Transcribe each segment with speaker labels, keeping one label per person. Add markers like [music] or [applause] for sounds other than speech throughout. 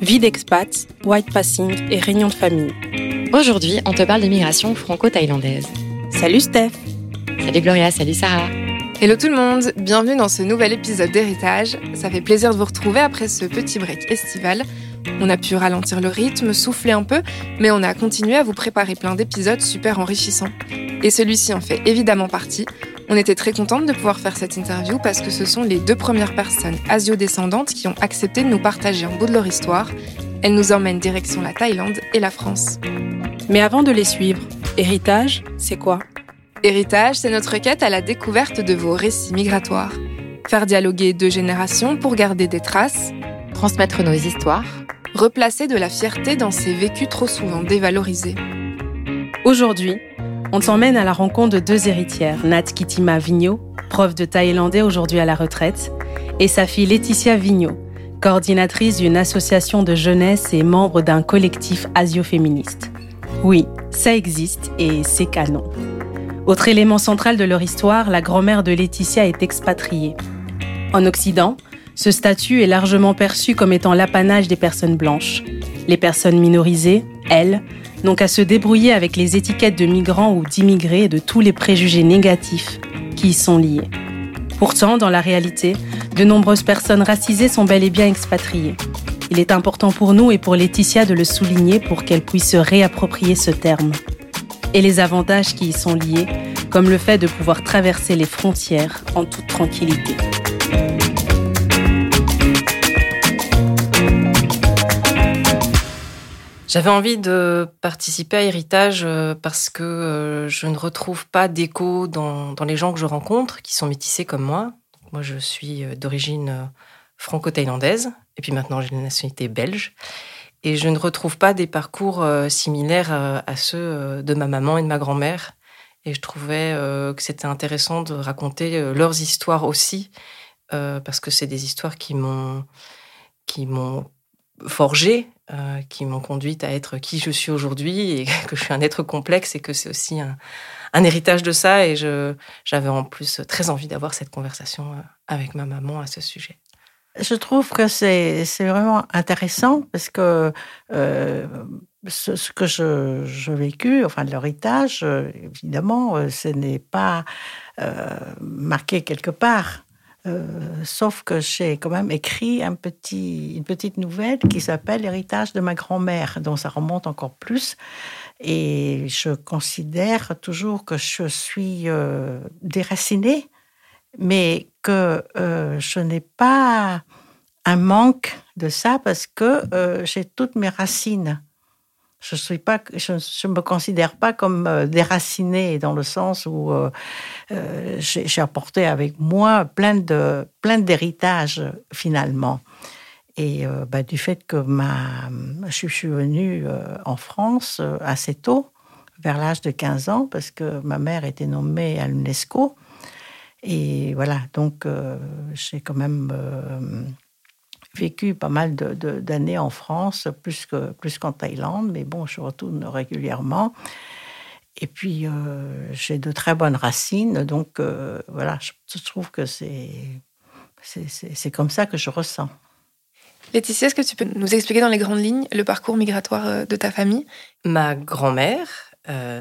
Speaker 1: Vie d'expat, white passing et réunion de famille.
Speaker 2: Aujourd'hui, on te parle d'immigration franco-thaïlandaise.
Speaker 1: Salut Steph
Speaker 2: Salut Gloria, salut Sarah
Speaker 3: Hello tout le monde, bienvenue dans ce nouvel épisode d'Héritage. Ça fait plaisir de vous retrouver après ce petit break estival. On a pu ralentir le rythme, souffler un peu, mais on a continué à vous préparer plein d'épisodes super enrichissants. Et celui-ci en fait évidemment partie. On était très contente de pouvoir faire cette interview parce que ce sont les deux premières personnes asio-descendantes qui ont accepté de nous partager un bout de leur histoire. Elles nous emmènent direction la Thaïlande et la France.
Speaker 1: Mais avant de les suivre, héritage, c'est quoi?
Speaker 3: Héritage, c'est notre quête à la découverte de vos récits migratoires. Faire dialoguer deux générations pour garder des traces,
Speaker 2: transmettre nos histoires,
Speaker 3: replacer de la fierté dans ces vécus trop souvent dévalorisés.
Speaker 1: Aujourd'hui, on t'emmène à la rencontre de deux héritières, Nat Kitima Vigneault, prof de thaïlandais aujourd'hui à la retraite, et sa fille Laetitia Vigneault, coordinatrice d'une association de jeunesse et membre d'un collectif asio-féministe. Oui, ça existe et c'est canon. Autre élément central de leur histoire, la grand-mère de Laetitia est expatriée. En Occident, ce statut est largement perçu comme étant l'apanage des personnes blanches. Les personnes minorisées, elles, n'ont qu'à se débrouiller avec les étiquettes de migrants ou d'immigrés et de tous les préjugés négatifs qui y sont liés. Pourtant, dans la réalité, de nombreuses personnes racisées sont bel et bien expatriées. Il est important pour nous et pour Laetitia de le souligner pour qu'elle puisse se réapproprier ce terme et les avantages qui y sont liés, comme le fait de pouvoir traverser les frontières en toute tranquillité.
Speaker 4: J'avais envie de participer à Héritage euh, parce que euh, je ne retrouve pas d'écho dans, les gens que je rencontre qui sont métissés comme moi. Moi, je suis euh, d'origine franco-thaïlandaise et puis maintenant j'ai la nationalité belge. Et je ne retrouve pas des parcours similaires à ceux de ma maman et de ma grand-mère. Et je trouvais que c'était intéressant de raconter leurs histoires aussi, parce que c'est des histoires qui m'ont qui m'ont forgé, qui m'ont conduite à être qui je suis aujourd'hui et [laughs] que je suis un être complexe et que c'est aussi un, héritage de ça. Et j'avais en plus très envie d'avoir cette conversation avec ma maman à ce sujet.
Speaker 5: Je trouve que c'est vraiment intéressant parce que euh, ce, que je, je vécu, enfin l'héritage, euh, évidemment, euh, ce n'est pas marqué quelque part. Sauf que j'ai quand même écrit un petit, une petite nouvelle qui s'appelle L'héritage de ma grand-mère, dont ça remonte encore plus. Et je considère toujours que je suis déracinée mais que euh, je n'ai pas un manque de ça parce que euh, j'ai toutes mes racines. Je ne me considère pas comme euh, déracinée dans le sens où j'ai apporté avec moi plein de plein d'héritages finalement. Et bah, du fait que je suis venue en France assez tôt, vers l'âge de 15 ans, parce que ma mère était nommée à l'UNESCO. Et voilà, donc euh, j'ai quand même euh, vécu pas mal d'années en France, plus qu'en plus qu'en Thaïlande, mais bon, je retourne régulièrement. Et puis, euh, j'ai de très bonnes racines, donc voilà, je, trouve que c'est c'est comme ça que je ressens.
Speaker 3: Laetitia, est-ce que tu peux nous expliquer dans les grandes lignes le parcours migratoire de ta famille?
Speaker 4: Ma grand-mère,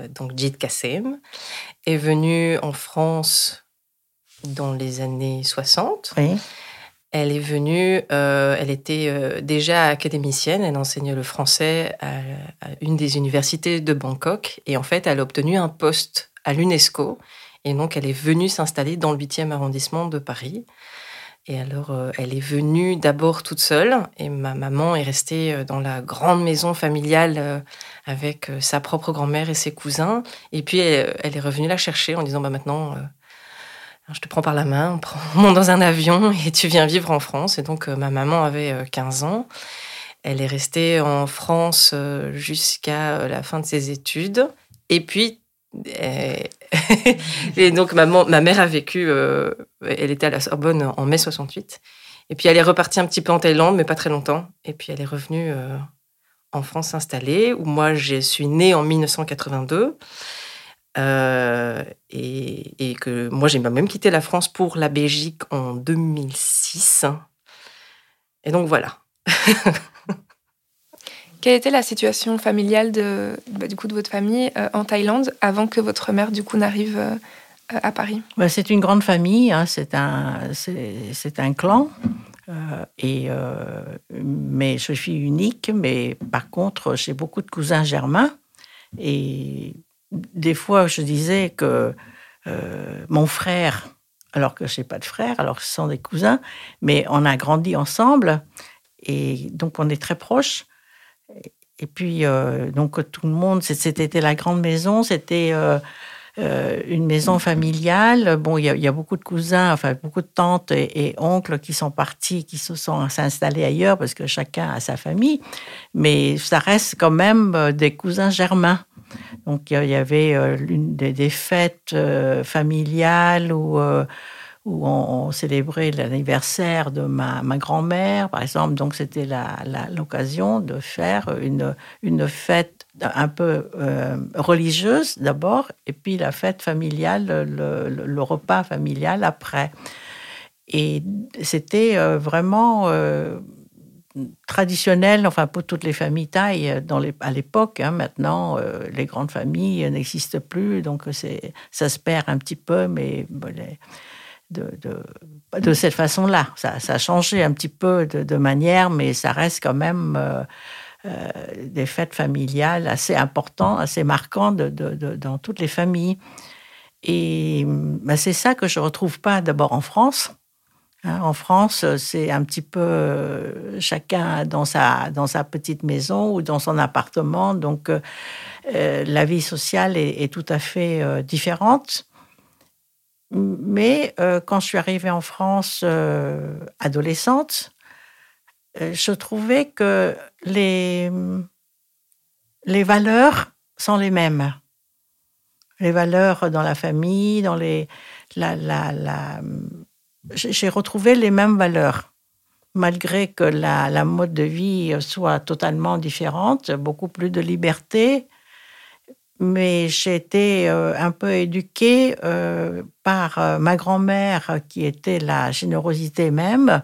Speaker 4: donc Jit Kassem, est venue en France dans les années 60. Elle est venue, euh, elle était euh, déjà académicienne, elle enseignait le français à, une des universités de Bangkok et en fait elle a obtenu un poste à l'UNESCO et donc elle est venue s'installer dans le 8e arrondissement de Paris. Et alors euh, elle est venue d'abord toute seule et ma maman est restée dans la grande maison familiale avec sa propre grand-mère et ses cousins et puis elle, elle, est revenue la chercher en disant bah maintenant je te prends par la main, on, monte dans un avion [laughs] et tu viens vivre en France. Et donc, euh, ma maman avait 15 euh, ans. Elle est restée en France euh, jusqu'à la fin de ses études. Et puis, [laughs] et donc, ma, ma mère a vécu, elle était à la Sorbonne en mai 68. Et puis, elle est repartie un petit peu en Thaïlande, mais pas très longtemps. Et puis, elle est revenue en France s'installer, où moi, je suis née en 1982. Euh, et, que moi, j'ai même quitté la France pour la Belgique en 2006. Et donc voilà. [laughs]
Speaker 3: Quelle était la situation familiale de, bah, du coup, de votre famille en Thaïlande avant que votre mère du coup n'arrive à Paris?
Speaker 5: Bah, C'est une grande famille, hein, c'est un, c'est, un clan. et, mais je suis unique, mais par contre, j'ai beaucoup de cousins germains. Et des fois, je disais que euh, mon frère, alors que je n'ai pas de frère, alors ce sont des cousins, mais on a grandi ensemble et donc on est très proches. Et puis, euh, donc tout le monde, c'était la grande maison, c'était euh, une maison familiale. Bon, il y, a beaucoup de cousins, enfin beaucoup de tantes et, oncles qui sont partis, qui se sont installés ailleurs parce que chacun a sa famille, mais ça reste quand même des cousins germains. Donc il y avait euh, des, fêtes euh, familiales où, euh, on, célébrait l'anniversaire de ma, grand-mère, par exemple. Donc c'était l'occasion de faire une fête un peu religieuse d'abord, et puis la fête familiale, le repas familial après. Et c'était vraiment traditionnel, enfin pour toutes les familles thaï euh, à l'époque. Hein, maintenant, euh, les grandes familles n'existent plus, donc c'est, ça se perd un petit peu, mais de, de, cette façon-là. Ça, a changé un petit peu de, manière, mais ça reste quand même euh, des fêtes familiales assez importantes, assez marquantes dans toutes les familles. Et ben, c'est ça que je ne retrouve pas d'abord en France. Hein, en France, c'est un petit peu euh, chacun dans sa, dans sa petite maison ou dans son appartement. Donc, euh, euh, la vie sociale est, tout à fait différente. Mais quand je suis arrivée en France adolescente, je trouvais que les, les valeurs sont les mêmes. Les valeurs dans la famille, dans les, la, la, la j'ai retrouvé les mêmes valeurs. Malgré que la, mode de vie soit totalement différente, beaucoup plus de liberté, mais j'ai été euh, un peu éduquée euh, par euh, ma grand-mère qui était la générosité même,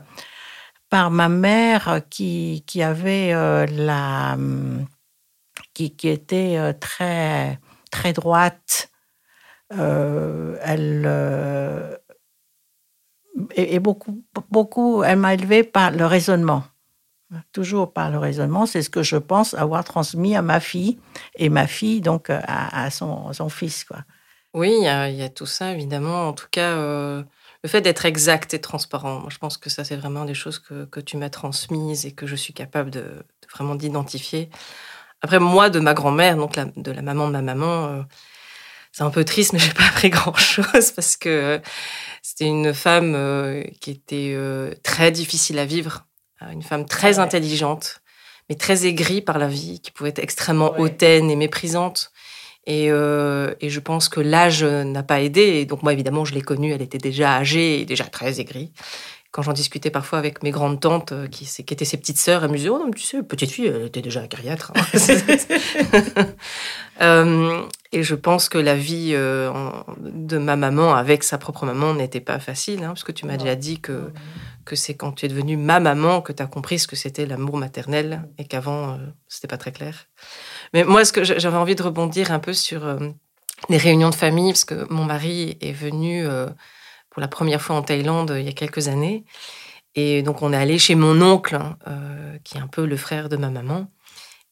Speaker 5: par ma mère qui, qui avait la qui, qui était très très droite. elle et, beaucoup, beaucoup, elle m'a élevé par le raisonnement. Toujours par le raisonnement, c'est ce que je pense avoir transmis à ma fille et ma fille donc à, son, fils. Quoi.
Speaker 4: Oui, il y, a, tout ça évidemment. En tout cas, euh, le fait d'être exact et transparent, je pense que ça c'est vraiment des choses que, que tu m'as transmises et que je suis capable de, vraiment d'identifier. Après moi, de ma grand-mère, donc de la maman de ma maman. Euh, c'est un peu triste, mais [laughs] j'ai pas appris grand chose parce que c'était une femme euh, qui était euh, très difficile à vivre, euh, une femme très intelligente, mais très aigrie par la vie, qui pouvait être extrêmement hautaine et méprisante. Et, et, je pense que l'âge n'a pas aidé. Et donc moi, évidemment, je l'ai connue, elle était déjà âgée et déjà très aigrie quand j'en discutais parfois avec mes grandes tantes, euh, qui, qui étaient ses petites sœurs, elles me disaient Oh non, tu sais, petite fille, elle était déjà acariâtre. Hein. [laughs] [laughs] euh, et je pense que la vie euh, de ma maman avec sa propre maman n'était pas facile, hein, parce que tu m'as déjà dit que, que c'est quand tu es devenue ma maman que tu as compris ce que c'était l'amour maternel et qu'avant, euh, c'était pas très clair. Mais moi, ce que j'avais envie de rebondir un peu sur les réunions de famille, parce que mon mari est venu pour la première fois en Thaïlande il y a quelques années. Et donc, on est allé chez mon oncle, hein, euh, qui est un peu le frère de ma maman.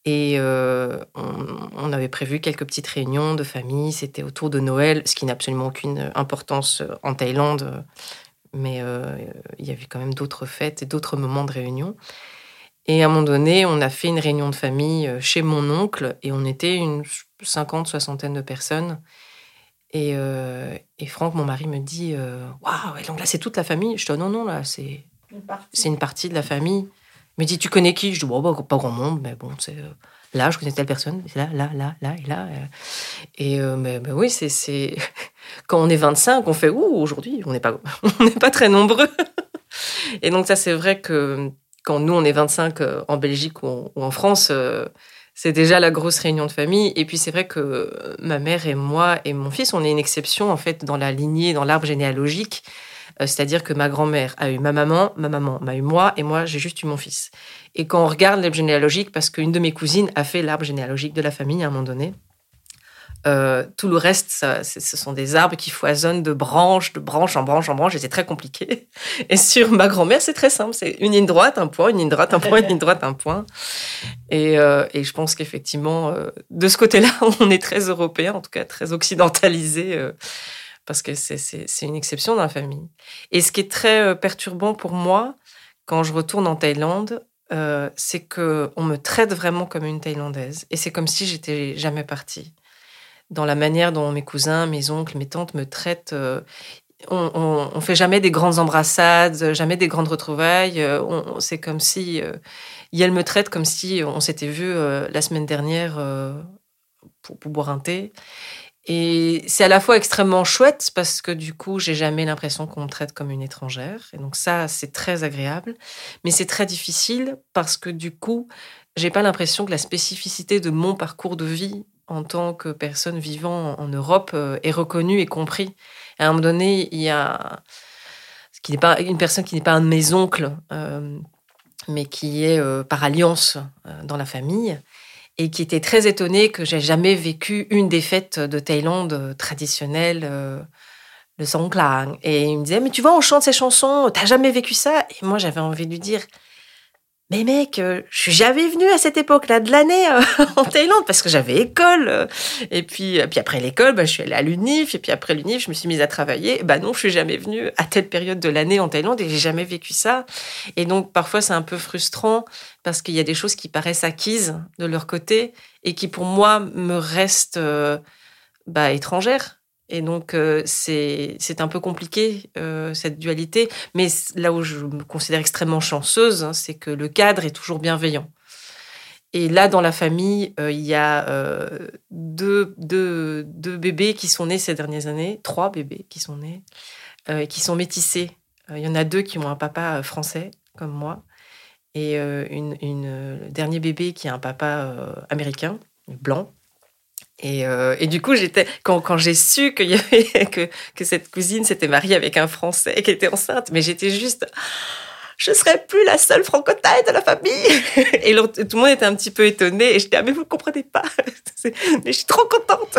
Speaker 4: Et euh, on, avait prévu quelques petites réunions de famille. C'était autour de Noël, ce qui n'a absolument aucune importance en Thaïlande. Mais euh, il y avait quand même d'autres fêtes et d'autres moments de réunion. Et à un moment donné, on a fait une réunion de famille chez mon oncle et on était une cinquante, soixantaine de personnes. Et, euh, et, Franck, mon mari, me dit euh, Waouh, donc là, c'est toute la famille Je dis oh, Non, non, là, c'est une, partie de la famille. Il me dit Tu connais qui? Je dis bon, bah, Pas grand monde, mais bon, c'est. Euh, là, je connais telle personne, là, là, là, là et là. Et mais, oui, c'est [laughs] quand on est 25, on fait Ouh, aujourd'hui, on n'est pas, [laughs] on pas très nombreux. [laughs] et donc, ça, c'est vrai que quand nous, on est 25 en Belgique ou en, France, c'est déjà la grosse réunion de famille. Et puis c'est vrai que ma mère et moi et mon fils, on est une exception en fait dans la lignée, dans l'arbre généalogique. C'est-à-dire que ma grand-mère a eu ma maman, ma maman m'a eu moi, et moi, j'ai juste eu mon fils. Et quand on regarde l'arbre généalogique, parce qu'une de mes cousines a fait l'arbre généalogique de la famille à un moment donné, euh, tout le reste, ce sont des arbres qui foisonnent de branches, de branche en branche en branche, et c'est très compliqué. [laughs] Et sur ma grand-mère, c'est très simple, c'est une ligne droite, un point, une ligne droite, un point, une ligne droite, un point. Et, euh, et je pense qu'effectivement, euh, de ce côté-là, [laughs] on est très européen, en tout cas très occidentalisé, parce que c'est une exception dans la famille. Et ce qui est très perturbant pour moi, quand je retourne en Thaïlande, c'est que on me traite vraiment comme une Thaïlandaise, et c'est comme si j'étais jamais partie dans la manière dont mes cousins, mes oncles, mes tantes me traitent. Euh, on, on, fait jamais des grandes embrassades, jamais des grandes retrouvailles. Euh, c'est comme si euh, elle me traite comme si on s'était vu la semaine dernière pour, boire un thé. Et c'est à la fois extrêmement chouette parce que du coup, j'ai jamais l'impression qu'on me traite comme une étrangère. Et donc ça, c'est très agréable. Mais c'est très difficile parce que du coup, j'ai pas l'impression que la spécificité de mon parcours de vie en tant que personne vivant en Europe euh, est reconnu et compris. À un moment donné, il y a qui n'est pas une personne qui n'est pas un de mes oncles, euh, mais qui est euh, par alliance dans la famille, et qui était très étonné que j'ai jamais vécu une des fêtes de Thaïlande traditionnelle, le Songklang. Et il me disait, mais tu vois, on chante ces chansons, t'as jamais vécu ça? Et moi, j'avais envie de lui dire, mais mec, euh, je suis jamais venue à cette époque-là de l'année euh, [laughs] en Thaïlande parce que j'avais école. Euh. et puis, puis après l'école, bah, je suis allée à l'UNIF. Et puis après l'UNIF, je me suis mise à travailler. Bah non, je suis jamais venue à telle période de l'année en Thaïlande et j'ai jamais vécu ça. Et donc parfois c'est un peu frustrant parce qu'il y a des choses qui paraissent acquises de leur côté et qui pour moi me restent bah, étrangères. Et donc, euh, c'est un peu compliqué, euh, cette dualité. Mais là où je me considère extrêmement chanceuse, hein, c'est que le cadre est toujours bienveillant. Et là, dans la famille, euh, il y a deux, deux, deux, bébés qui sont nés ces dernières années, trois bébés qui sont nés, qui sont métissés. Il y en a deux qui ont un papa français, comme moi, et une, le dernier bébé qui a un papa américain, blanc. Euh, et, du coup, j'étais quand, j'ai su [laughs] que, cette cousine s'était mariée avec un Français et qu'elle était enceinte, mais j'étais juste, je serais plus la seule francotaille de la famille. [laughs] Et tout le monde était un petit peu étonné et j'étais ah mais vous ne comprenez pas, [laughs] mais je suis trop contente.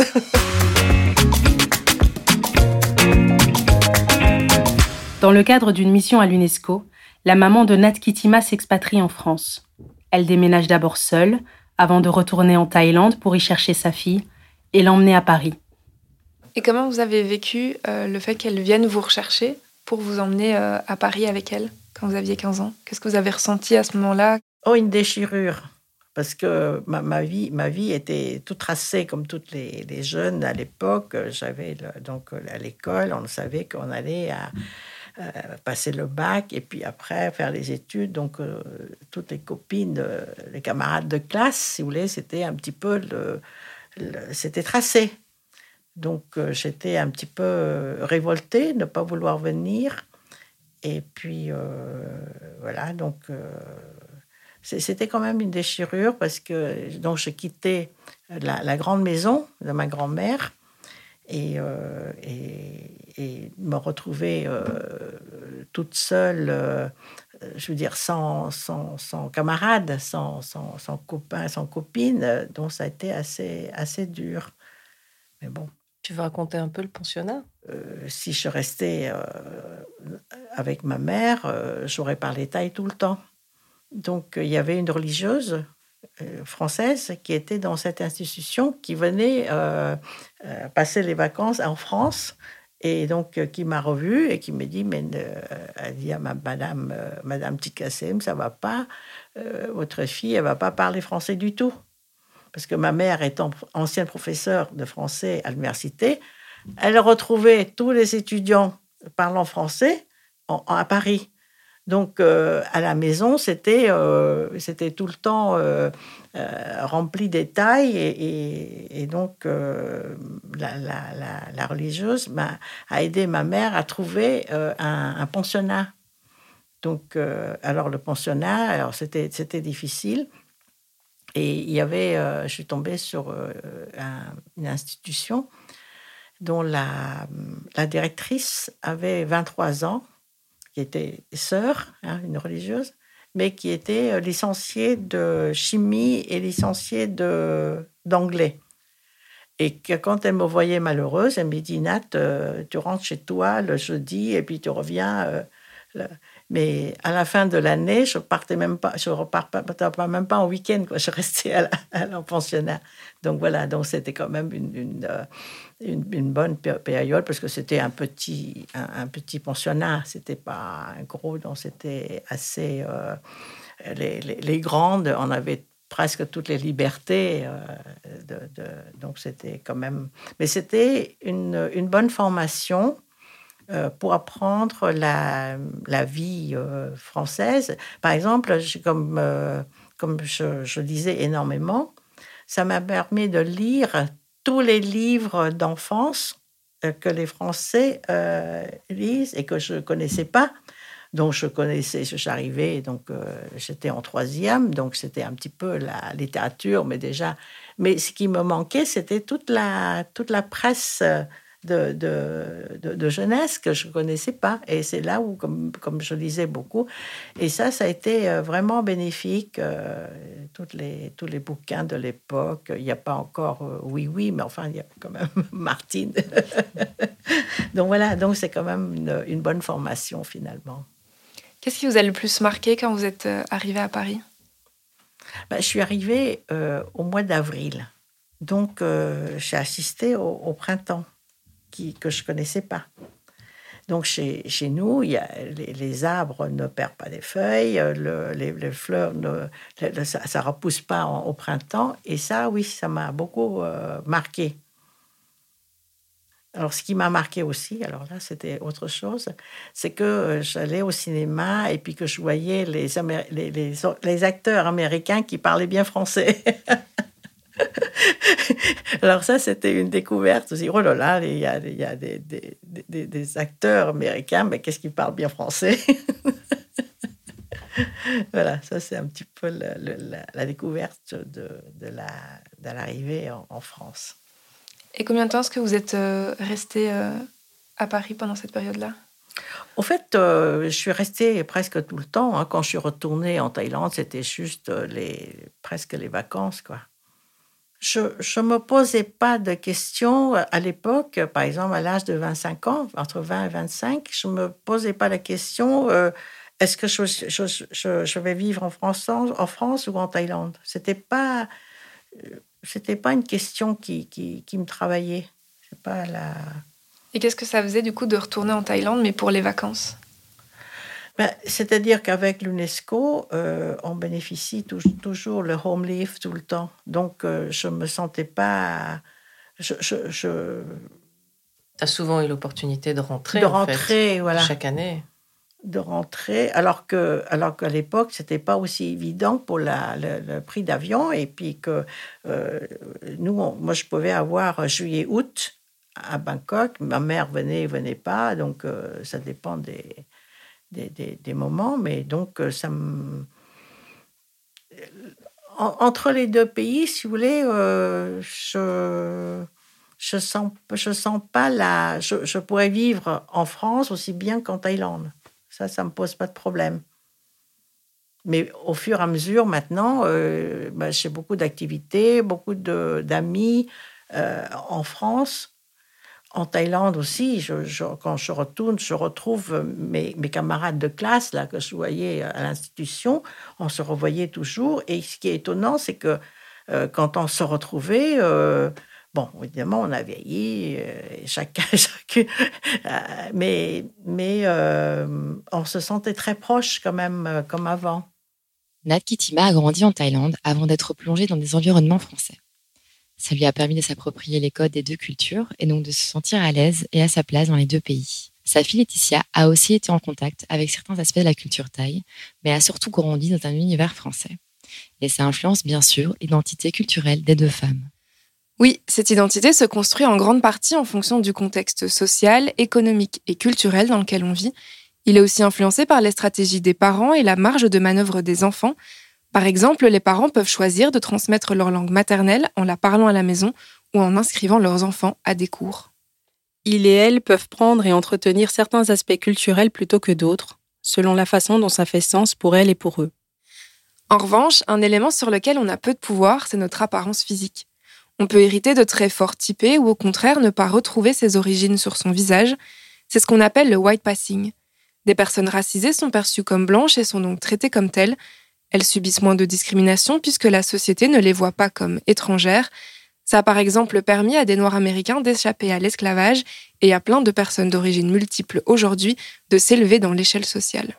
Speaker 1: Dans le cadre d'une mission à l'UNESCO, la maman de Nat Kitima s'expatrie en France. Elle déménage d'abord seule, avant de retourner en Thaïlande pour y chercher sa fille et l'emmener à Paris.
Speaker 3: Et comment vous avez vécu euh, le fait qu'elle vienne vous rechercher pour vous emmener euh, à Paris avec elle quand vous aviez 15 ans? Qu'est-ce que vous avez ressenti à ce moment-là?
Speaker 5: Oh, une déchirure. Parce que ma, vie, ma vie était tout tracée comme toutes les, jeunes à l'époque. J'avais donc à l'école, on savait qu'on allait à, euh, passer le bac et puis après faire les études. Donc, euh, toutes les copines, euh, les camarades de classe, si vous voulez, c'était un petit peu c'était tracé. Donc, j'étais un petit peu révoltée ne pas vouloir venir. Et puis, voilà, donc c'était quand même une déchirure parce que donc je quittais la grande maison de ma grand-mère et, et, et me retrouver euh, toute seule, euh, je veux dire, sans, sans, sans camarade, sans, sans, sans, copain, sans copine, donc ça a été assez, assez dur. Mais bon.
Speaker 4: Tu veux raconter un peu le pensionnat?
Speaker 5: Euh, Si je restais avec ma mère, j'aurais parlé taille tout le temps. Donc il y avait une religieuse française qui était dans cette institution, qui venait passer les vacances en France et donc, euh, qui m'a revu et qui me dit, mais euh, elle dit à ma, madame, euh, madame Tikassem, ça va pas, votre fille, elle va pas parler français du tout. Parce que ma mère étant ancienne professeure de français à l'université, elle retrouvait tous les étudiants parlant français à Paris. Donc, euh, à la maison, c'était euh, c'était tout le temps euh, rempli des tailles. Et, donc, la, religieuse a aidé ma mère à trouver un, pensionnat. Donc, alors, le pensionnat, alors c'était difficile. Et il y avait, je suis tombée sur une institution dont la directrice avait 23 ans était sœur, hein, une religieuse, mais qui était licenciée de chimie et licenciée d'anglais. Et que quand elle me voyait malheureuse, elle me dit Nat, tu rentres chez toi le jeudi et puis tu reviens. Mais à la fin de l'année, je partais même pas, je repars pas, même pas en week-end, quoi. [laughs] Je restais à la, pensionnaire. Donc voilà, donc c'était quand même une, une, euh, bonne période parce que c'était un petit, un, petit pensionnat. C'était pas un gros, donc c'était assez. Euh, les, les, grandes, on avait presque toutes les libertés. Euh, donc c'était quand même. Mais c'était une, une bonne formation pour apprendre la, vie euh, française. Par exemple, comme, euh, comme je, je, lisais énormément, ça m'a permis de lire tous les livres d'enfance que les Français lisent et que je ne connaissais pas. Donc, je connaissais, j'arrivais, donc j'étais en troisième, donc c'était un petit peu la littérature, mais déjà. Mais ce qui me manquait, c'était toute la, toute la presse de, de, de, jeunesse que je ne connaissais pas. Et c'est là où, comme, comme, je lisais beaucoup, et ça, ça a été euh, vraiment bénéfique. Euh, toutes les, tous les bouquins de l'époque, il n'y a pas encore euh, Oui, oui, mais enfin, il y a quand même [laughs] Martine. [laughs] donc voilà, donc c'est quand même une, une, bonne formation finalement.
Speaker 3: Qu'est-ce qui vous a le plus marqué quand vous êtes arrivé à Paris?
Speaker 5: Ben, Je suis arrivée au mois d'avril. Donc, j'ai assisté au printemps que je connaissais pas. Donc chez, chez nous, y a, les, arbres ne perdent pas des feuilles, le, les, fleurs, ne, ça ne repousse pas au printemps. Et ça, oui, ça m'a beaucoup euh, marqué. Alors ce qui m'a marqué aussi, alors là c'était autre chose, c'est que euh, j'allais au cinéma et puis que je voyais les, les, les, les acteurs américains qui parlaient bien français. [laughs] [laughs] Alors ça, c'était une découverte aussi. Oh là là, il y a, il y a des, des, des, acteurs américains, mais qu'est-ce qu'ils parlent bien français? [laughs] Voilà, ça c'est un petit peu la, la, découverte de, de l'arrivée en, en, France.
Speaker 3: Et combien de temps est-ce que vous êtes euh, resté euh, à Paris pendant cette période-là?
Speaker 5: Au fait, euh, je suis restée presque tout le temps. Hein. Quand je suis retournée en Thaïlande, c'était juste les, presque les vacances, quoi je ne me posais pas de questions à l'époque, par exemple à l'âge de 25 ans, entre 20 et 25, je ne me posais pas la question euh, est-ce que je, vais vivre en France, ou en Thaïlande? C'était pas pas une question qui, me travaillait. Pas.
Speaker 3: Et qu'est-ce que ça faisait du coup de retourner en Thaïlande, mais pour les vacances?
Speaker 5: Ben, c'est-à-dire qu'avec l'UNESCO, euh, on bénéficie toujours le home leave tout le temps. Donc, euh, je ne me sentais pas. Je, je,
Speaker 4: Tu as souvent eu l'opportunité de rentrer.
Speaker 5: De rentrer, voilà.
Speaker 4: Chaque année.
Speaker 5: De rentrer, alors que, alors qu'à l'époque, c'était pas aussi évident pour la, le, prix d'avion, et puis que euh, nous, moi, je pouvais avoir juillet-août à Bangkok. Ma mère venait, venait pas, donc ça dépend des, des, moments, mais donc euh, ça me... entre les deux pays, si vous voulez, euh, je je sens je sens pas la je, pourrais vivre en France aussi bien qu'en Thaïlande. Ça, ça me pose pas de problème. Mais au fur et à mesure, maintenant, euh, bah, j'ai beaucoup d'activités, beaucoup d'amis en France en Thaïlande aussi, quand je retourne, je retrouve mes, mes, camarades de classe là que je voyais à l'institution. On se revoyait toujours. Et ce qui est étonnant, c'est que euh, quand on se retrouvait, euh, bon, évidemment, on a vieilli, euh, chacun, [laughs] chacun, mais, mais on se sentait très proche quand même, comme avant.
Speaker 2: Nat Kitima a grandi en Thaïlande avant d'être plongée dans des environnements français. Ça lui a permis de s'approprier les codes des deux cultures et donc de se sentir à l'aise et à sa place dans les deux pays. Sa fille Laetitia a aussi été en contact avec certains aspects de la culture thaï, mais a surtout grandi dans un univers français. Et ça influence bien sûr l'identité culturelle des deux femmes.
Speaker 3: Oui, cette identité se construit en grande partie en fonction du contexte social, économique et culturel dans lequel on vit. Il est aussi influencé par les stratégies des parents et la marge de manœuvre des enfants, par exemple, les parents peuvent choisir de transmettre leur langue maternelle en la parlant à la maison ou en inscrivant leurs enfants à des cours.
Speaker 1: Il et elle peuvent prendre et entretenir certains aspects culturels plutôt que d'autres, selon la façon dont ça fait sens pour elle et pour eux.
Speaker 3: En revanche, un élément sur lequel on a peu de pouvoir, c'est notre apparence physique. On peut hériter de traits fort typés ou au contraire ne pas retrouver ses origines sur son visage. C'est ce qu'on appelle le white passing. Des personnes racisées sont perçues comme blanches et sont donc traitées comme telles. Elles subissent moins de discrimination puisque la société ne les voit pas comme étrangères. Ça a par exemple permis à des Noirs américains d'échapper à l'esclavage et à plein de personnes d'origine multiple aujourd'hui de s'élever dans l'échelle sociale.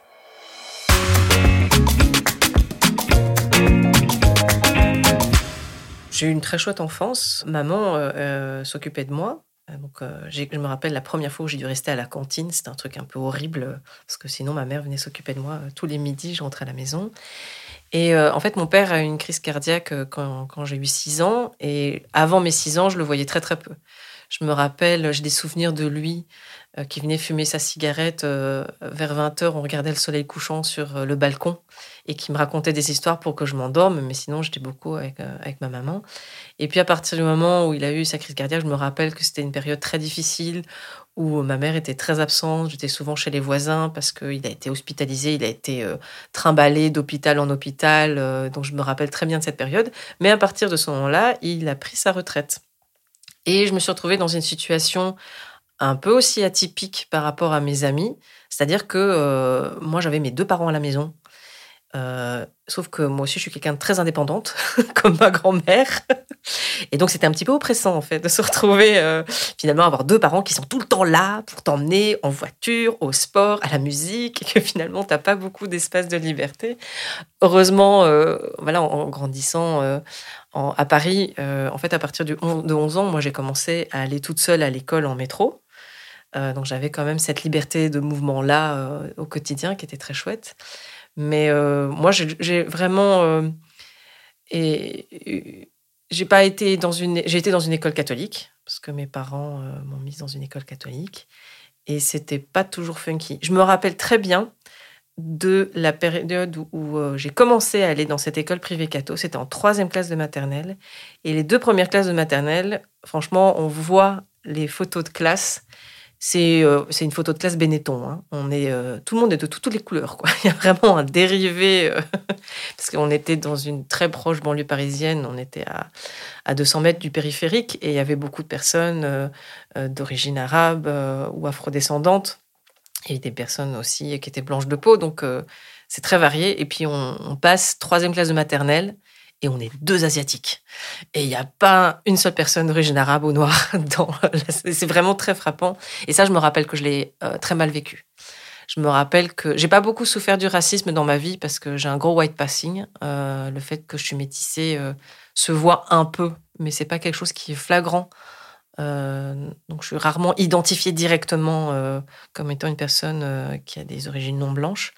Speaker 4: J'ai eu une très chouette enfance. Maman euh, euh, s'occupait de moi. Euh, donc, je me rappelle la première fois où j'ai dû rester à la cantine. C'était un truc un peu horrible parce que sinon ma mère venait s'occuper de moi tous les midis. Je rentrais à la maison. Et en fait, mon père a eu une crise cardiaque quand, quand j'ai eu 6 ans. Et avant mes 6 ans, je le voyais très très peu. Je me rappelle, j'ai des souvenirs de lui qui venait fumer sa cigarette vers 20h. On regardait le soleil couchant sur le balcon et qui me racontait des histoires pour que je m'endorme, mais sinon j'étais beaucoup avec, euh, avec ma maman. Et puis à partir du moment où il a eu sa crise cardiaque, je me rappelle que c'était une période très difficile où ma mère était très absente, j'étais souvent chez les voisins parce qu'il a été hospitalisé, il a été euh, trimballé d'hôpital en hôpital, euh, donc je me rappelle très bien de cette période. Mais à partir de ce moment-là, il a pris sa retraite. Et je me suis retrouvée dans une situation un peu aussi atypique par rapport à mes amis, c'est-à-dire que moi j'avais mes deux parents à la maison, euh, sauf que moi aussi, je suis quelqu'un de très indépendante, [laughs] comme ma grand-mère. Et donc, c'était un petit peu oppressant, en fait, de se retrouver, euh, finalement, avoir deux parents qui sont tout le temps là pour t'emmener en voiture, au sport, à la musique, et que finalement, t'as pas beaucoup d'espace de liberté. Heureusement, euh, voilà, en, grandissant à Paris, en fait, à partir de 11 ans, moi, j'ai commencé à aller toute seule à l'école en métro. donc, j'avais quand même cette liberté de mouvement-là au quotidien qui était très chouette. Mais euh, moi, j'ai vraiment. Euh, et j'ai pas été dans une. J'ai été dans une école catholique, parce que mes parents euh, m'ont mise dans une école catholique. Et c'était pas toujours funky. Je me rappelle très bien de la période où, j'ai commencé à aller dans cette école privée catho. C'était en troisième classe de maternelle. Et les deux premières classes de maternelle, franchement, on voit les photos de classe euh, c'est une photo de classe Benetton. Hein. On est, euh, tout le monde est de toutes les couleurs. Quoi. [laughs] Il y a vraiment un dérivé, euh, [laughs] parce qu'on était dans une très proche banlieue parisienne, on était à, à 200 mètres du périphérique, et il y avait beaucoup de personnes d'origine arabe ou afrodescendante, et des personnes aussi qui étaient blanches de peau, donc c'est très varié. Et puis on, passe troisième classe de maternelle, et on est deux asiatiques. Et il n'y a pas une seule personne d'origine arabe ou noire. [laughs] [laughs] C'est vraiment très frappant. Et ça, je me rappelle que je l'ai euh, très mal vécu. Je me rappelle que j'ai pas beaucoup souffert du racisme dans ma vie parce que j'ai un gros white passing. Euh, le fait que je suis métissée euh, se voit un peu, mais c'est pas quelque chose qui est flagrant. Donc je suis rarement identifiée directement comme étant une personne qui a des origines non blanches.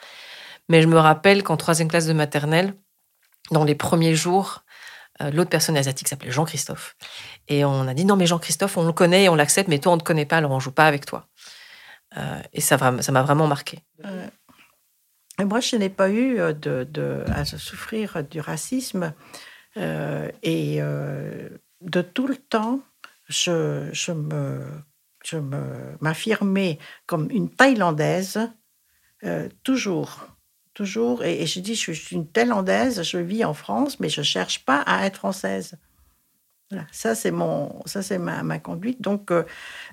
Speaker 4: Mais je me rappelle qu'en troisième classe de maternelle, dans les premiers jours, euh, l'autre personne asiatique s'appelait Jean-Christophe. Et on a dit non, mais Jean-Christophe, on le connaît et on l'accepte, mais toi, on ne te connaît pas, alors on ne joue pas avec toi. Euh, et ça m'a vraiment marqué.
Speaker 5: Euh, moi, je n'ai pas eu à souffrir du racisme. et de tout le temps, je, je me je m'affirmais comme une Thaïlandaise, toujours toujours. Et, je dis, je suis une Thaïlandaise, je vis en France, mais je ne cherche pas à être française. Ça, c'est mon, ça c'est ma, ma, conduite. Donc, euh,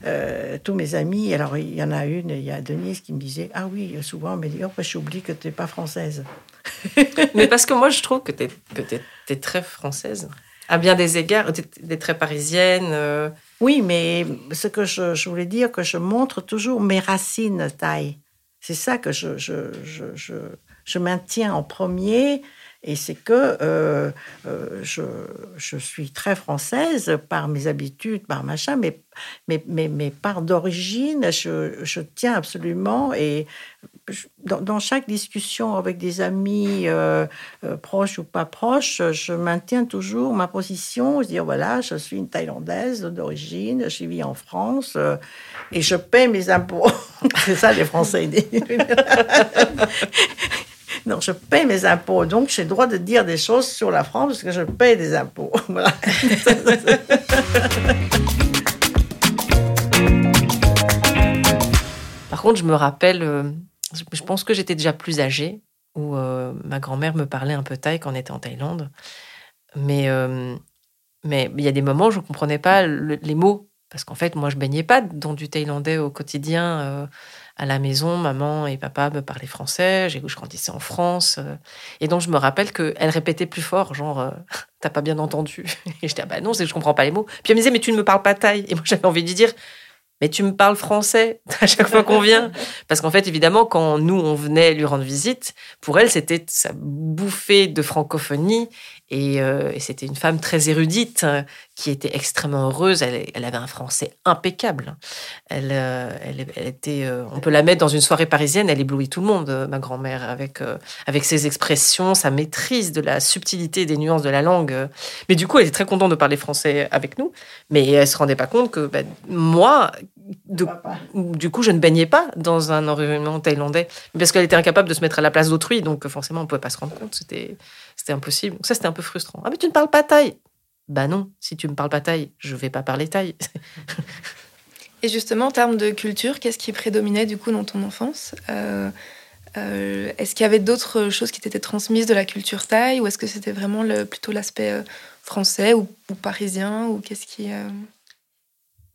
Speaker 5: euh, tous mes amis, alors il y en a une, il y a Denise qui me disait, ah oui, souvent, mais dit, oh, bah, j'oublie que tu n'es pas française. [laughs]
Speaker 4: mais parce que moi, je trouve que tu es, es, très française. À bien des égards, tu es, très parisienne. Euh.
Speaker 5: Oui, mais ce que je, voulais dire, que je montre toujours mes racines thaï. C'est ça que je, je, je je maintiens en premier, et c'est que euh, euh, je, je, suis très française par mes habitudes, par machin, mais, mais, mais, mais par d'origine, je, je, tiens absolument, et dans, chaque discussion avec des amis euh, proches ou pas proches, je maintiens toujours ma position, dire voilà, je suis une Thaïlandaise d'origine, je vis en France, et je paie mes impôts. [laughs] c'est ça les Français. [laughs] [laughs] Non, je paye mes impôts. Donc, j'ai le droit de dire des choses sur la France parce que je paye des impôts. [laughs]
Speaker 4: Par contre, je me rappelle, euh, je pense que j'étais déjà plus âgée, où ma grand-mère me parlait un peu thaï quand on était en Thaïlande. Mais mais il y a des moments où je ne comprenais pas les mots. Parce qu'en fait, moi, je baignais pas dans du thaïlandais au quotidien à la maison, maman et papa me parlaient français, je grandissais en France. Euh, et donc, je me rappelle qu'elle répétait plus fort, genre, euh, [laughs] t'as pas bien entendu. [laughs] Et j'étais, ah bah non, c'est je comprends pas les mots. Puis elle me disait, mais tu ne me parles pas thaï. Et moi, j'avais envie de dire, mais tu me parles français [laughs] à chaque fois qu'on vient. Parce qu'en fait, évidemment, quand nous, on venait lui rendre visite, pour elle, c'était sa bouffée de francophonie. Euh, et, c'était une femme très érudite euh, qui était extrêmement heureuse. Elle, avait un français impeccable. Elle, euh, elle, était, on peut la mettre dans une soirée parisienne, elle éblouit tout le monde, ma grand-mère, avec, avec ses expressions, sa maîtrise de la subtilité des nuances de la langue. Mais du coup, elle était très contente de parler français avec nous. Mais elle se rendait pas compte que ben, moi, du coup, je ne baignais pas dans un environnement thaïlandais parce qu'elle était incapable de se mettre à la place d'autrui. Donc forcément, on ne pouvait pas se rendre compte. C'était c'était impossible. Donc ça, c'était un peu frustrant. Ah, mais tu ne parles pas thaï Bah non, si tu ne me parles pas thaï, je vais pas parler thaï. [laughs]
Speaker 3: Et justement, en termes de culture, qu'est-ce qui prédominait du coup dans ton enfance? Euh, euh, Est-ce qu'il y avait d'autres choses qui t'étaient transmises de la culture thaï ou est-ce que c'était vraiment le, plutôt l'aspect euh, français ou, parisien ou qu'est-ce qui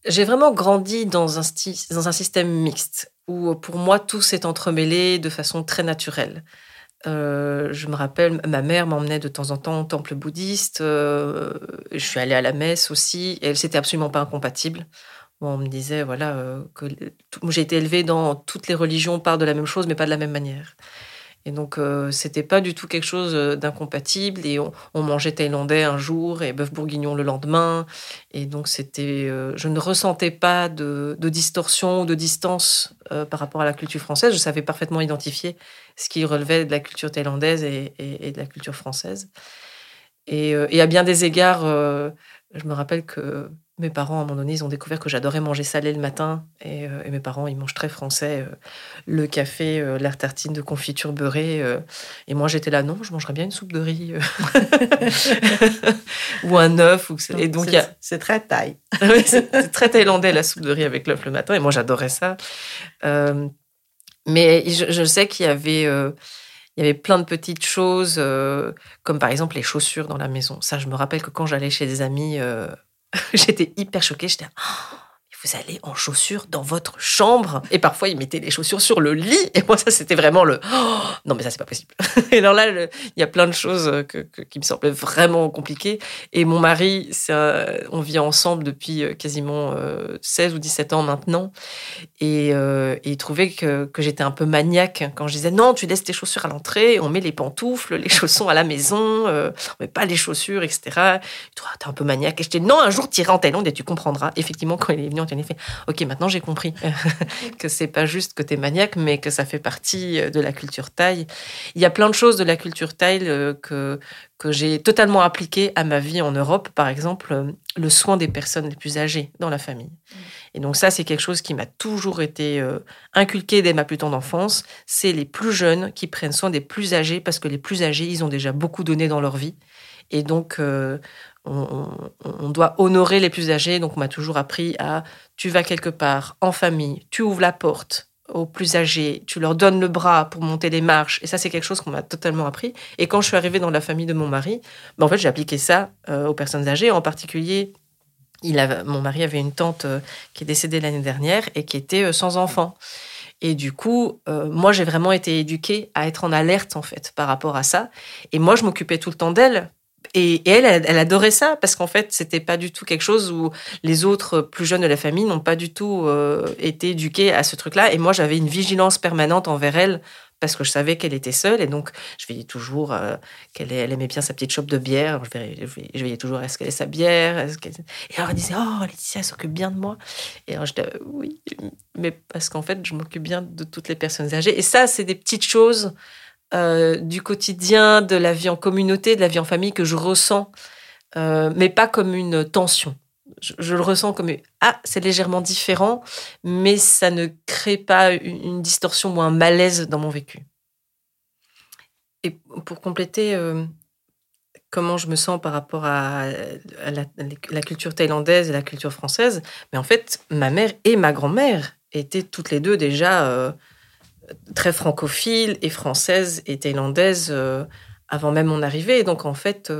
Speaker 4: J'ai vraiment grandi dans un, dans un système mixte où pour moi tout s'est entremêlé de façon très naturelle. Euh, je me rappelle, ma mère m'emmenait de temps en temps au temple bouddhiste. Euh, je suis allée à la messe aussi. Et c'était absolument pas incompatible. on me disait voilà euh, que j'ai été élevée dans toutes les religions, on de la même chose, mais pas de la même manière. Et donc, euh, c'était pas du tout quelque chose euh, d'incompatible. Et on, mangeait thaïlandais un jour et bœuf bourguignon le lendemain. Et donc, c'était, euh, je ne ressentais pas de, distorsion ou de distance par rapport à la culture française. Je savais parfaitement identifier ce qui relevait de la culture thaïlandaise et, de la culture française. Et, et, à bien des égards, je me rappelle que mes parents, à un moment donné, ils ont découvert que j'adorais manger salé le matin. Et, euh, mes parents, ils mangent très français. Euh, le café, euh, l'air tartine de confiture beurrée. et moi, j'étais là, non, je mangerais bien une soupe de riz. [laughs] ou un œuf. Ou...
Speaker 5: Et donc, c'est très thaï. [laughs]
Speaker 4: c'est très thaïlandais, la soupe de riz avec l'œuf le matin. Et moi, j'adorais ça. mais je, sais qu'il y avait... il y avait plein de petites choses, comme par exemple les chaussures dans la maison. Ça, je me rappelle que quand j'allais chez des amis [laughs] J'étais hyper choquée. J'étais, vous allez en chaussures dans votre chambre. Et parfois, ils mettaient les chaussures sur le lit. Et moi, ça, c'était vraiment le oh, non, mais ça, c'est pas possible. [laughs] Et alors là, il y a plein de choses qui me semblaient vraiment compliquées. Et mon mari, on vit ensemble depuis euh, quasiment 16 euh, ou 17 ans maintenant. Euh, et, il trouvait que, j'étais un peu maniaque quand je disais non, tu laisses tes chaussures à l'entrée, on met les pantoufles, les chaussons à la maison, on met pas les chaussures, etc. Trouvait, t'es un peu maniaque. Et je disais non, un jour, tu iras en Thaïlande et tu comprendras. Effectivement, quand il est venu en fait ok maintenant j'ai compris [laughs] que c'est pas juste que tu es maniaque mais que ça fait partie euh, de la culture thaï. Il y a plein de choses de la culture thaï euh, que que j'ai totalement appliqué à ma vie en Europe. Par exemple euh, le soin des personnes les plus âgées dans la famille. Et donc ça c'est quelque chose qui m'a toujours été inculqué dès ma plus tendre enfance. C'est les plus jeunes qui prennent soin des plus âgés parce que les plus âgés ils ont déjà beaucoup donné dans leur vie. Et donc, on, doit honorer les plus âgés. Donc, on m'a toujours appris à tu vas quelque part en famille, tu ouvres la porte aux plus âgés, tu leur donnes le bras pour monter les marches. Et ça, c'est quelque chose qu'on m'a totalement appris. Et quand je suis arrivée dans la famille de mon mari, ben, en fait, j'ai appliqué ça euh, aux personnes âgées, en particulier. Mon mari avait une tante euh, qui est décédée l'année dernière et qui était euh, sans enfant. Et du coup, moi, j'ai vraiment été éduquée à être en alerte, en fait, par rapport à ça. Et moi, je m'occupais tout le temps d'elle et, elle, elle, adorait ça parce qu'en fait, c'était pas du tout quelque chose où les autres plus jeunes de la famille n'ont pas du tout euh, été éduqués à ce truc-là. Et moi, j'avais une vigilance permanente envers elle parce que je savais qu'elle était seule. Et donc, je veillais toujours euh, qu'elle elle aimait bien sa petite chope de bière. Je veillais, toujours est-ce qu'elle ait sa bière. et alors, elle disait Oh, Laetitia, elle s'occupe bien de moi. Et alors, je disais Oui, mais parce qu'en fait, je m'occupe bien de toutes les personnes âgées. Et ça, c'est des petites choses euh, du quotidien, de la vie en communauté, de la vie en famille que je ressens, euh, mais pas comme une tension. Je, le ressens comme ah c'est légèrement différent, mais ça ne crée pas une, distorsion ou un malaise dans mon vécu. Et pour compléter euh, comment je me sens par rapport à, la, culture thaïlandaise et la culture française, mais en fait ma mère et ma grand-mère étaient toutes les deux déjà très francophile et française et thaïlandaise avant même mon arrivée. donc, en fait,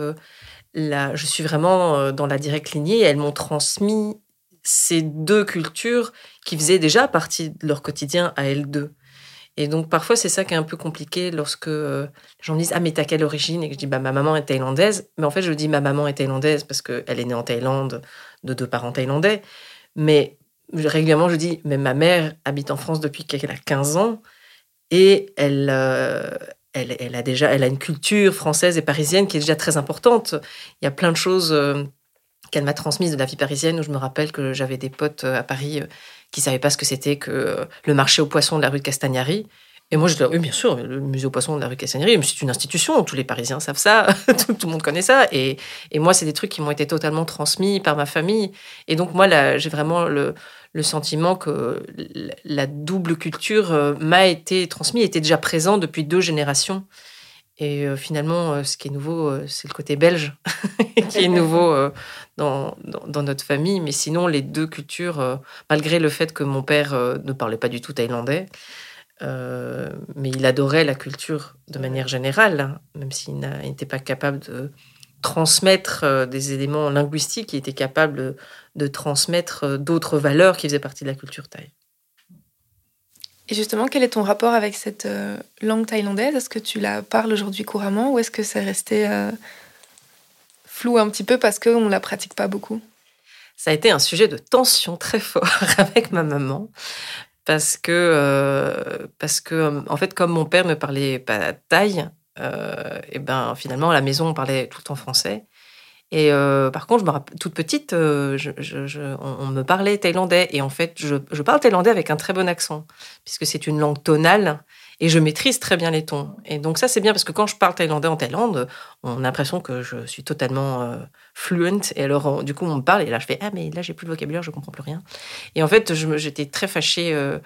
Speaker 4: là, je suis vraiment dans la directe lignée. Elles m'ont transmis ces deux cultures qui faisaient déjà partie de leur quotidien à elles deux. Et donc parfois c'est ça qui est un peu compliqué lorsque euh, les gens me disent ah mais t'as quelle origine? Et que je dis bah ma maman est thaïlandaise mais en fait je dis ma maman est thaïlandaise parce qu'elle est née en Thaïlande de deux parents thaïlandais mais régulièrement je dis mais ma mère habite en France depuis qu'elle a 15 ans et elle, euh, elle, elle a déjà elle a une culture française et parisienne qui est déjà très importante il y a plein de choses euh, qu'elle m'a transmises de la vie parisienne où je me rappelle que j'avais des potes à Paris qui savaient pas ce que c'était que le marché aux poissons de la rue de Castagnari. Et moi, je disais, oui, bien sûr, le musée aux poissons de la rue Castagnari, c'est une institution, tous les Parisiens savent ça, [laughs] tout, le monde connaît ça. Et, et moi, c'est des trucs qui m'ont été totalement transmis par ma famille. Et donc, moi, j'ai vraiment le, le, sentiment que la double culture euh, m'a été transmise, était déjà présente depuis deux générations. Et euh, finalement, euh, ce qui est nouveau, c'est le côté belge [laughs] qui est nouveau dans, dans, notre famille. Mais sinon, les deux cultures, malgré le fait que mon père ne parlait pas du tout thaïlandais, mais il adorait la culture de manière générale, hein, même s'il n'était pas capable de transmettre des éléments linguistiques, il était capable de transmettre d'autres valeurs qui faisaient partie de la culture thaï.
Speaker 3: Et justement, quel est ton rapport avec cette euh, langue thaïlandaise? Est-ce que tu la parles aujourd'hui couramment ou est-ce que c'est resté euh, flou un petit peu parce qu'on ne la pratique pas beaucoup?
Speaker 4: Ça a été un sujet de tension très fort [laughs] avec ma maman parce que, euh, parce que en fait, comme mon père ne parlait pas thaï, et ben finalement à la maison on parlait tout en français. Et euh, par contre, je me rappelle, toute petite, euh, on, me parlait thaïlandais. Et en fait, je, je, parle thaïlandais avec un très bon accent, puisque c'est une langue tonale et je maîtrise très bien les tons. Et donc ça, c'est bien parce que quand je parle thaïlandais en Thaïlande, on a l'impression que je suis totalement euh, fluent. Et alors, du coup, on me parle et là, je fais ah mais là, j'ai plus de vocabulaire, je comprends plus rien. Et en fait, j'étais très fâchée euh,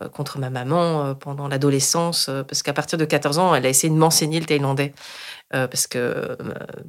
Speaker 4: euh, contre ma maman pendant l'adolescence parce qu'à partir de 14 ans, elle a essayé de m'enseigner le thaïlandais. parce que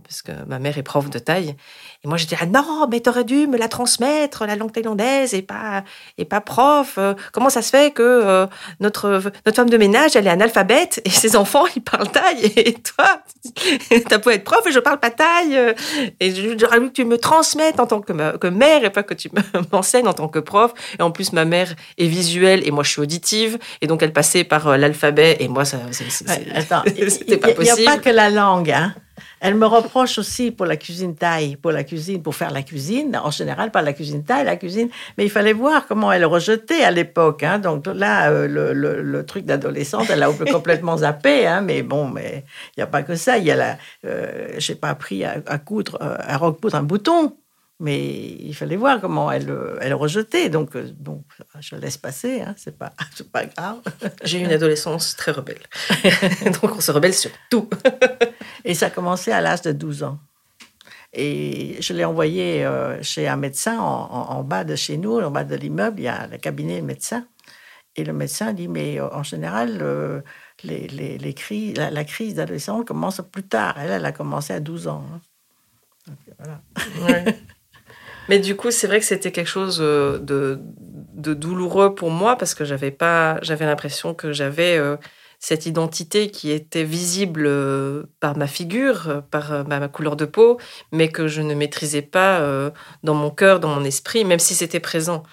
Speaker 4: parce que ma mère est prof de thaï et moi, j'étais ah non, mais t'aurais dû me la transmettre, la langue thaïlandaise, et pas, et pas prof. Comment ça se fait que notre, notre femme de ménage, elle est analphabète et ses [laughs] enfants, ils parlent thaï Et toi, [laughs] pu être prof et je parle pas thaï. Euh, et j'aurais voulu que tu me transmettes en tant que, que mère et pas que tu [laughs] m'enseignes en tant que prof. Et en plus, ma mère est visuelle et moi, je suis auditive. Et donc, elle passait par l'alphabet et moi, ça, [laughs] c'était pas possible.
Speaker 5: Il n'y a pas que la langue, hein. Elle me reproche aussi pour la cuisine thaï, pour la cuisine, pour faire la cuisine, en général pas la cuisine thaï, la cuisine, mais il fallait voir comment elle rejetait à l'époque. Hein. Donc là, euh, le, truc d'adolescente, elle a [laughs] complètement zappé, hein. mais bon, mais il n'y a pas que ça. Il y a la, euh, j'ai pas appris à, coudre, euh, à recoudre un bouton. Mais il fallait voir comment elle, elle rejetait. Donc, donc je laisse passer, hein, c'est pas, [laughs] pas grave.
Speaker 4: J'ai eu une adolescence très rebelle. [laughs] donc, on se rebelle sur tout. [laughs]
Speaker 5: Et ça a commencé à l'âge de 12 ans. Et je l'ai envoyé euh, chez un médecin en, bas de chez nous, en bas de l'immeuble, il y a le cabinet de médecin. Et le médecin dit, mais euh, en général, euh, les, les, les crises, la, crise d'adolescence commence plus tard. Elle, elle a commencé à 12 ans. Hein.
Speaker 4: voilà. Mais du coup, c'est vrai que c'était quelque chose de, de, douloureux pour moi parce que j'avais pas, j'avais l'impression que j'avais cette identité qui était visible euh, par ma figure, euh, par euh, ma couleur de peau, mais que je ne maîtrisais pas dans mon cœur, dans mon esprit, même si c'était présent.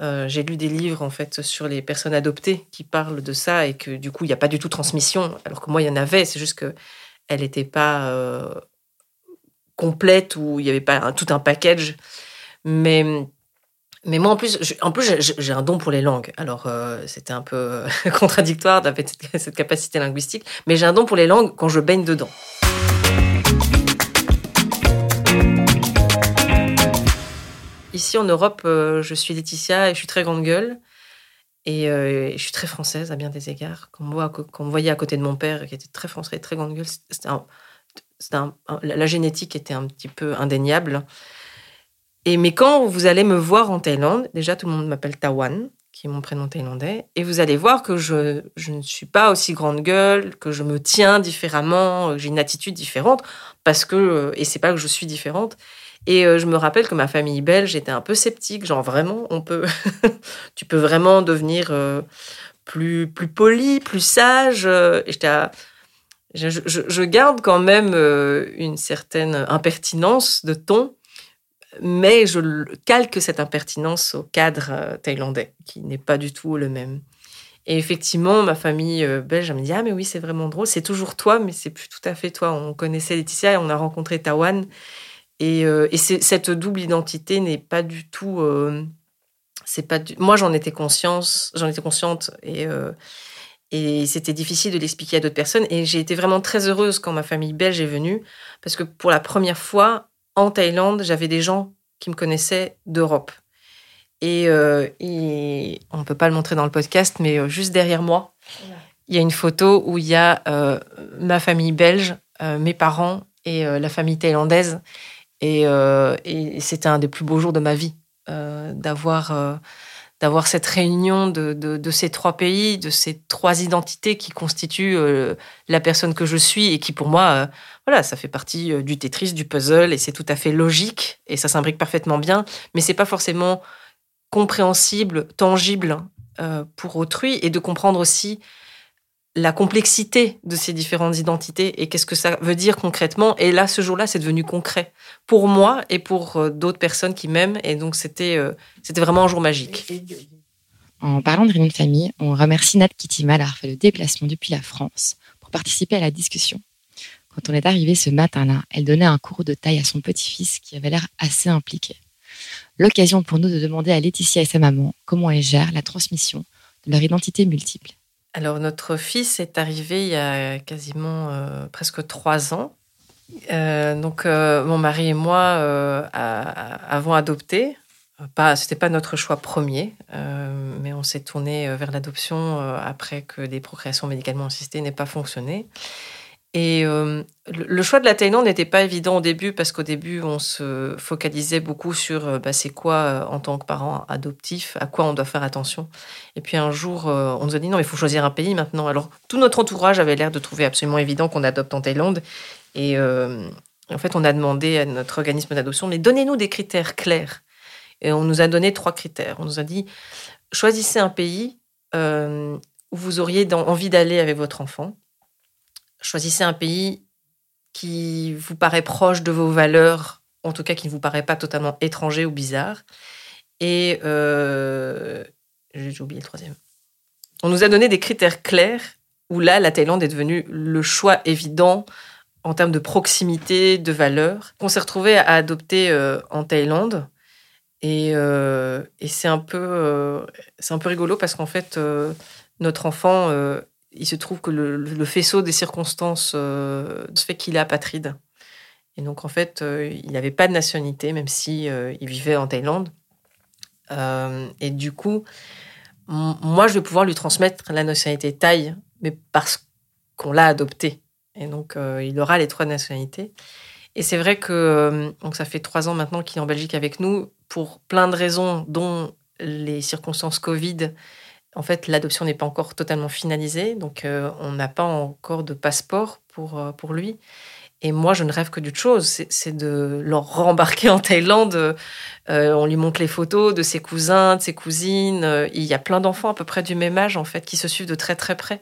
Speaker 4: j'ai lu des livres en fait sur les personnes adoptées qui parlent de ça et que du coup il n'y a pas du tout transmission, alors que moi il y en avait, c'est juste que elle n'était pas complète ou il n'y avait pas tout un package. Mais mais moi, en plus, en plus, j'ai un don pour les langues. Alors, euh, c'était un peu euh, [laughs] contradictoire d'avoir cette capacité linguistique, mais j'ai un don pour les langues quand je baigne dedans. Ici en Europe, euh, je suis Laetitia et je suis très grande gueule. Et, je suis très française à bien des égards. Quand on, me voyait à côté de mon père, qui était très français, très grande gueule, c'était la génétique était un petit peu indéniable. Et mais quand vous allez me voir en Thaïlande, déjà tout le monde m'appelle Tawan, qui est mon prénom thaïlandais, et vous allez voir que je, je ne suis pas aussi grande gueule, que je me tiens différemment, j'ai une attitude différente, parce que, euh, et c'est pas que je suis différente. Et euh, je me rappelle que ma famille belge était un peu sceptique, genre vraiment, on peut, [laughs] tu peux vraiment devenir euh, plus, plus poli, plus sage. J'étais je, je, garde quand même une certaine impertinence de ton, mais je calque cette impertinence au cadre thaïlandais, qui n'est pas du tout le même. Et effectivement, ma famille euh, belge me dit Ah, mais oui, c'est vraiment drôle. C'est toujours toi, mais c'est plus tout à fait toi. On connaissait Laetitia et on a rencontré Tawan. Et, euh, et cette double identité n'est pas du tout. Euh, c'est pas Moi, j'en étais j'en étais consciente et c'était difficile de l'expliquer à d'autres personnes. Et j'ai été vraiment très heureuse quand ma famille belge est venue parce que pour la première fois en Thaïlande, j'avais des gens qui me connaissaient d'Europe. Euh, et, on ne peut pas le montrer dans le podcast, mais euh, juste derrière moi, il y a une photo où il y a euh, ma famille belge, mes parents et la famille thaïlandaise. Et, c'était un des plus beaux jours de ma vie d'avoir d'avoir cette réunion de, de, ces trois pays, de ces trois identités qui constituent la personne que je suis et qui pour moi, voilà, ça fait partie du Tetris, du puzzle et c'est tout à fait logique et ça s'imbrique parfaitement bien, mais c'est pas forcément compréhensible, tangible euh, pour autrui et de comprendre aussi la complexité de ces différentes identités et qu'est-ce que ça veut dire concrètement. Et là, ce jour-là, c'est devenu concret pour moi et pour euh, d'autres personnes qui m'aiment. Et donc, c'était euh, c'était vraiment un jour magique.
Speaker 2: En parlant de réunion famille, on remercie Nat Kittima d'avoir fait le déplacement depuis la France pour participer à la discussion. Quand on est arrivé ce matin-là, elle donnait un cours de taille à son petit-fils qui avait l'air assez impliqué. L'occasion pour nous de demander à Laetitia et sa maman comment elles gèrent la transmission de leur identité multiple.
Speaker 4: Alors notre fils est arrivé il y a quasiment euh, presque trois ans. Euh, donc euh, mon mari et moi avons adopté. Pas, c'était pas notre choix premier, mais on s'est tourné vers l'adoption après que des procréations médicalement assistées n'aient pas fonctionné. Et euh, le choix de la Thaïlande n'était pas évident au début parce qu'au début, on se focalisait beaucoup sur euh, bah, c'est quoi euh, en tant que parent adoptif, à quoi on doit faire attention. Et puis un jour, on nous a dit non, il faut choisir un pays maintenant. Alors tout notre entourage avait l'air de trouver absolument évident qu'on adopte en Thaïlande. Et en fait, on a demandé à notre organisme d'adoption, mais donnez-nous des critères clairs. Et on nous a donné trois critères. On nous a dit choisissez un pays où vous auriez envie d'aller avec votre enfant choisissez un pays qui vous paraît proche de vos valeurs, en tout cas qui ne vous paraît pas totalement étranger ou bizarre. Et euh, j'ai oublié le troisième. On nous a donné des critères clairs où là, la Thaïlande est devenue le choix évident en termes de proximité, de valeurs, qu'on s'est retrouvé à adopter euh, en Thaïlande. Et, euh, c'est un peu rigolo parce qu'en fait, notre enfant il se trouve que le, faisceau des circonstances euh, fait qu'il est apatride. Et donc, en fait, euh, il n'avait pas de nationalité, même si euh, il vivait en Thaïlande. et du coup, moi, je vais pouvoir lui transmettre la nationalité thaï, mais parce qu'on l'a adopté. Et donc, il aura les trois nationalités. Et c'est vrai que donc ça fait trois ans maintenant qu'il est en Belgique avec nous, pour plein de raisons, dont les circonstances Covid en fait, l'adoption n'est pas encore totalement finalisée, donc euh, on n'a pas encore de passeport pour, euh, pour lui. Et moi, je ne rêve que d'une chose, c'est de le rembarquer en Thaïlande. Euh, on lui montre les photos de ses cousins, de ses cousines. Il y a plein d'enfants à peu près du même âge, en fait, qui se suivent de très très près.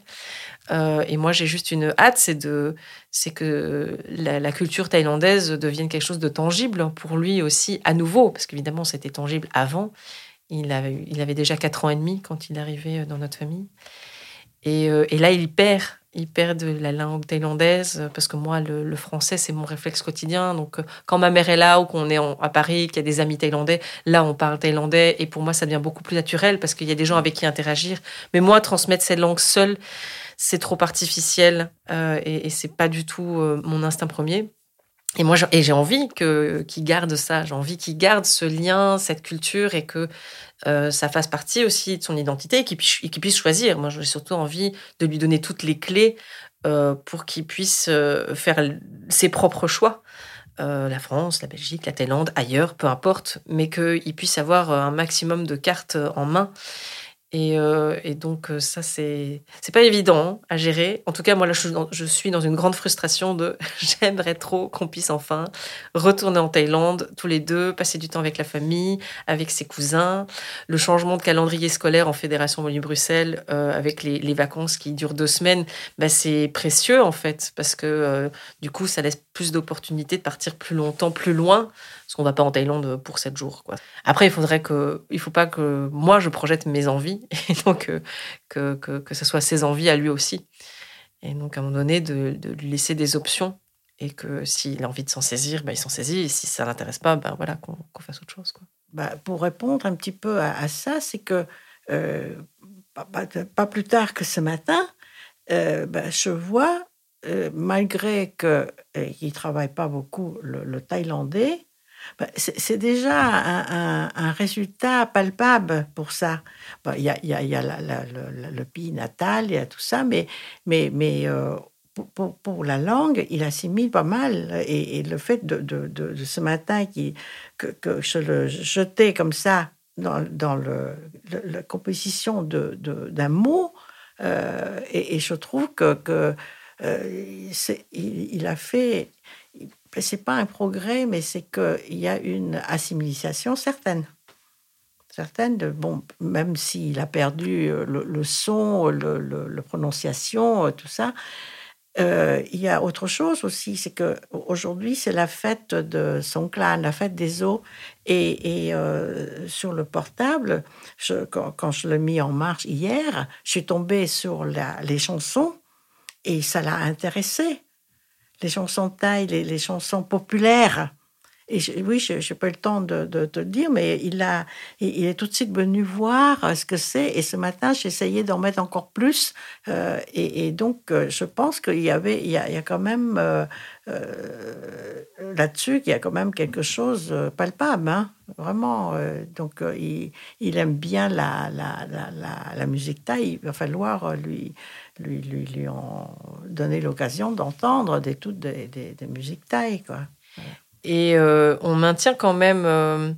Speaker 4: et moi, j'ai juste une hâte, c'est de, c'est que la, culture thaïlandaise devienne quelque chose de tangible pour lui aussi, à nouveau, parce qu'évidemment, c'était tangible avant. Il avait, déjà 4 ans et demi quand il arrivé euh, dans notre famille. Et, euh, et là, il perd, il perd de la langue thaïlandaise, euh, parce que moi, le, français, c'est mon réflexe quotidien. Donc, quand ma mère est là ou qu'on est à Paris, qu'il y a des amis thaïlandais, là, on parle thaïlandais. Et pour moi, ça devient beaucoup plus naturel, parce qu'il y a des gens avec qui interagir. Mais moi, transmettre cette langue seule, c'est trop artificiel. et, et c'est pas du tout mon instinct premier. Et moi, j'ai envie que qu'il garde ça. J'ai envie qu'il garde ce lien, cette culture, et que euh, ça fasse partie aussi de son identité, et qu'il puisse, choisir. Moi, j'ai surtout envie de lui donner toutes les clés euh, pour qu'il puisse euh, faire ses propres choix. la France, la Belgique, la Thaïlande, ailleurs, peu importe, mais qu'il puisse avoir un maximum de cartes en main Euh, et, donc, euh, ça, c'est c'est pas évident à gérer. En tout cas, moi, là, je, suis dans une grande frustration de [laughs] j'aimerais trop qu'on puisse enfin retourner en Thaïlande, tous les deux, passer du temps avec la famille, avec ses cousins. Le changement de calendrier scolaire en Fédération Wallonie-Bruxelles, euh, avec les, vacances qui durent deux semaines, bah, c'est précieux, en fait, parce que du coup, ça laisse plus d'opportunités de partir plus longtemps, plus loin parce qu'on va pas en Thaïlande pour sept jours. Quoi. Après, il faudrait que, il faut pas que moi je projette mes envies [laughs] et donc euh, que, que, que, ce soit ses envies à lui aussi. Et donc à un moment donné, de, de lui laisser des options et que s'il a envie de s'en saisir, bah, il s'en saisit. Et si ça l'intéresse pas, bah, voilà, qu'on fasse autre chose. Quoi.
Speaker 5: Bah, pour répondre un petit peu à, ça, c'est que euh, pas, plus tard que ce matin, euh, bah, je vois, malgré qu'il ne travaille pas beaucoup le thaïlandais, c'est déjà un, résultat palpable pour ça. Il y a, le, pays natal, il y a tout ça, mais, mais, mais euh, pour, la langue, il assimile pas mal. Et, le fait de, ce matin que, je le jetais comme ça dans, la composition d'un mot, euh, et, je trouve que euh, il, a fait c'est pas un progrès, mais c'est qu'il y a une assimilation certaine. Certaine bon, même s'il a perdu euh, le, son, le, prononciation, euh, tout ça, euh, il y a autre chose aussi, c'est que aujourd'hui c'est la fête de son clan, la fête des eaux, et, sur le portable, quand, je l'ai mis en marche hier, je suis tombée sur les chansons et ça l'a intéressé les chansons thaï, les, les chansons populaires. Et oui, je n'ai pas eu le temps de, te le dire, mais il, a, il, est tout de suite venu voir euh, ce que c'est. Et ce matin, j'ai essayé d'en mettre encore plus. Euh, et, donc, euh, je pense qu'il y avait, il y a, quand même là-dessus, qu'il y a quand même quelque chose palpable, hein, vraiment. donc, il, aime bien la, musique thaï. Il va falloir lui, lui, lui, lui en donner l'occasion d'entendre des, toutes des, des, musiques thaï, quoi.
Speaker 4: Et euh, on maintient quand même, euh,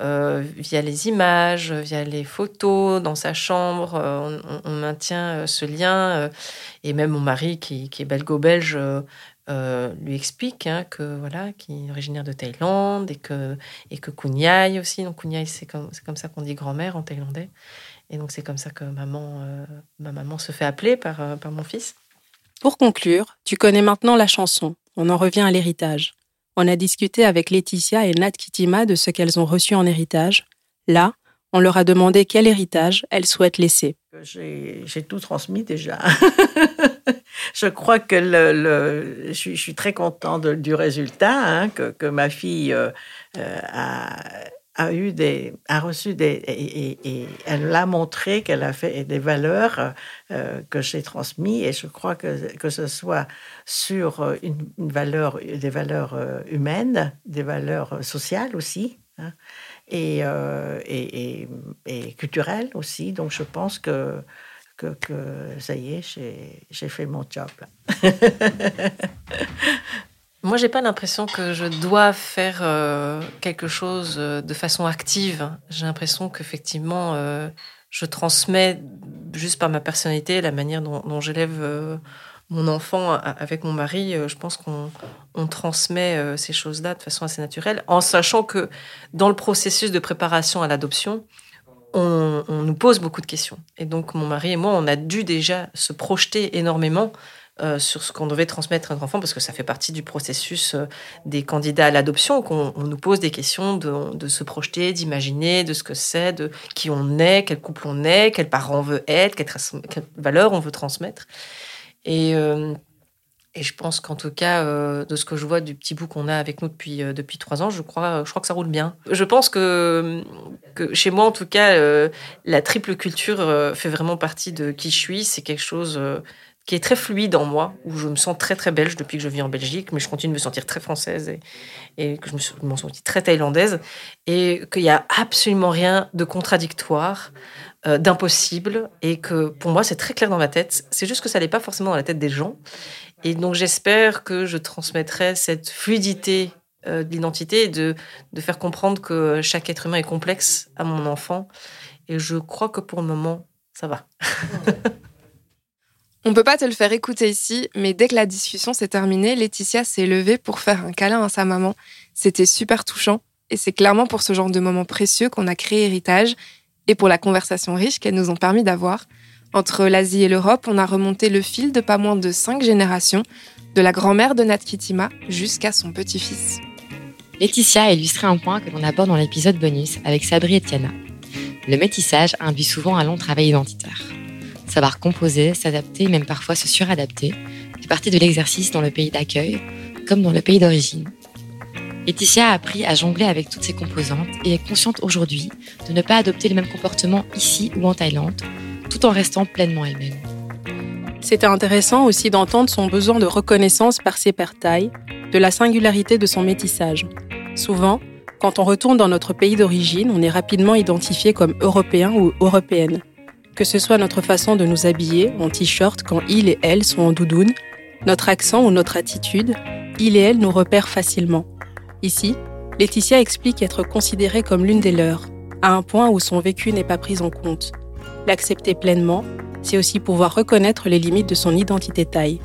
Speaker 4: euh, via les images, via les photos dans sa chambre, on, maintient ce lien. et même mon mari, qui, est belgo-belge, lui explique hein, que voilà, qu'il est originaire de Thaïlande et que et que Kunyai aussi. Donc Kunyai, c'est comme comme ça qu'on dit grand-mère en thaïlandais. Et donc c'est comme ça que maman, ma maman se fait appeler par par mon fils.
Speaker 1: Pour conclure, tu connais maintenant la chanson. On en revient à l'héritage. On a discuté avec Laetitia et Nat Kitima de ce qu'elles ont reçu en héritage. Là, on leur a demandé quel héritage elles souhaitent laisser.
Speaker 5: J'ai tout transmis déjà. [laughs] je crois que je, suis, très content du résultat hein, que, ma fille euh, euh, a, a eu des, a reçu des, et, elle l'a montré qu'elle a fait des valeurs euh, que j'ai transmises et je crois que que ce soit sur une, valeur, des valeurs euh, humaines, des valeurs sociales aussi. Hein, euh, et, et, et, culturelles aussi. Donc je pense que, que, que ça y est, j'ai fait mon job. [laughs]
Speaker 4: Moi, j'ai pas l'impression que je dois faire euh, quelque chose euh, de façon active. J'ai l'impression qu'effectivement, euh, je transmets juste par ma personnalité, la manière dont, j'élève mon enfant avec mon mari. je pense qu'on on transmet ces choses-là de façon assez naturelle, en sachant que dans le processus de préparation à l'adoption, on, on nous pose beaucoup de questions. Et donc, mon mari et moi, on a dû déjà se projeter énormément euh, sur ce qu'on devait transmettre à un enfant, parce que ça fait partie du processus euh, des candidats à l'adoption, qu'on nous pose des questions de, se projeter, d'imaginer, de ce que c'est, de qui on est, quel couple on est, quel parent on veut être, quelle, quelle valeur on veut transmettre. Et, euh, et je pense qu'en tout cas, de ce que je vois du petit bout qu'on a avec nous depuis, depuis trois ans, je crois, je crois que ça roule bien. Je pense que chez moi, en tout cas, la triple culture fait vraiment partie de qui je suis. C'est quelque chose qui est très fluide en moi, où je me sens très très belge depuis que je vis en Belgique, mais je continue de me sentir très française et, et que je me, me sens très thaïlandaise, et qu'il n'y a absolument rien de contradictoire, euh, d'impossible, et que pour moi c'est très clair dans ma tête. C'est juste que ça n'est pas forcément dans la tête des gens. Et donc j'espère que je transmettrai cette fluidité euh, de l'identité, de, de faire comprendre que chaque être humain est complexe à mon enfant Et je crois que pour le moment, ça va. [laughs]
Speaker 3: On peut pas te le faire écouter ici, mais dès que la discussion s'est terminée, Laetitia s'est levée pour faire un câlin à sa maman. C'était super touchant. Et c'est clairement pour ce genre de moments précieux qu'on a créé Héritage et pour la conversation riche qu'elles nous ont permis d'avoir. Entre l'Asie et l'Europe, on a remonté le fil de pas moins de cinq générations, de la grand-mère de Nat Kitima jusqu'à son petit-fils.
Speaker 2: Laetitia a illustré un point que l'on aborde dans l'épisode bonus avec Sabri et Tiana. Le métissage induit souvent un long travail identitaire. Savoir composer, s'adapter, même parfois se suradapter, fait partie de l'exercice dans le pays d'accueil, comme dans le pays d'origine. Laetitia a appris à jongler avec toutes ces composantes et est consciente aujourd'hui de ne pas adopter le même comportement ici ou en Thaïlande, tout en restant pleinement elle-même.
Speaker 1: C'était intéressant aussi d'entendre son besoin de reconnaissance par ses pères thaïs, de la singularité de son métissage. Souvent, quand on retourne dans notre pays d'origine, on est rapidement identifié comme européen ou européenne. Que ce soit notre façon de nous habiller, en t-shirt quand il et elle sont en doudoune, notre accent ou notre attitude, il et elle nous repèrent facilement. Ici, Laetitia explique être considérée comme l'une des leurs, à un point où son vécu n'est pas pris en compte. L'accepter pleinement, c'est aussi pouvoir reconnaître les limites de son identité taille.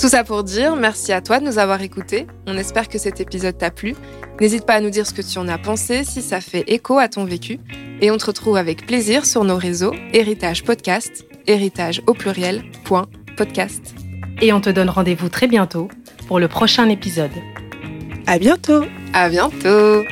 Speaker 3: Tout ça pour dire merci à toi de nous avoir écoutés. On espère que cet épisode t'a plu. N'hésite pas à nous dire ce que tu en as pensé, si ça fait écho à ton vécu. Et on te retrouve avec plaisir sur nos réseaux Héritage Podcast, héritage au pluriel, point, podcast.
Speaker 1: Et on te donne rendez-vous très bientôt pour le prochain épisode.
Speaker 5: À bientôt
Speaker 3: À bientôt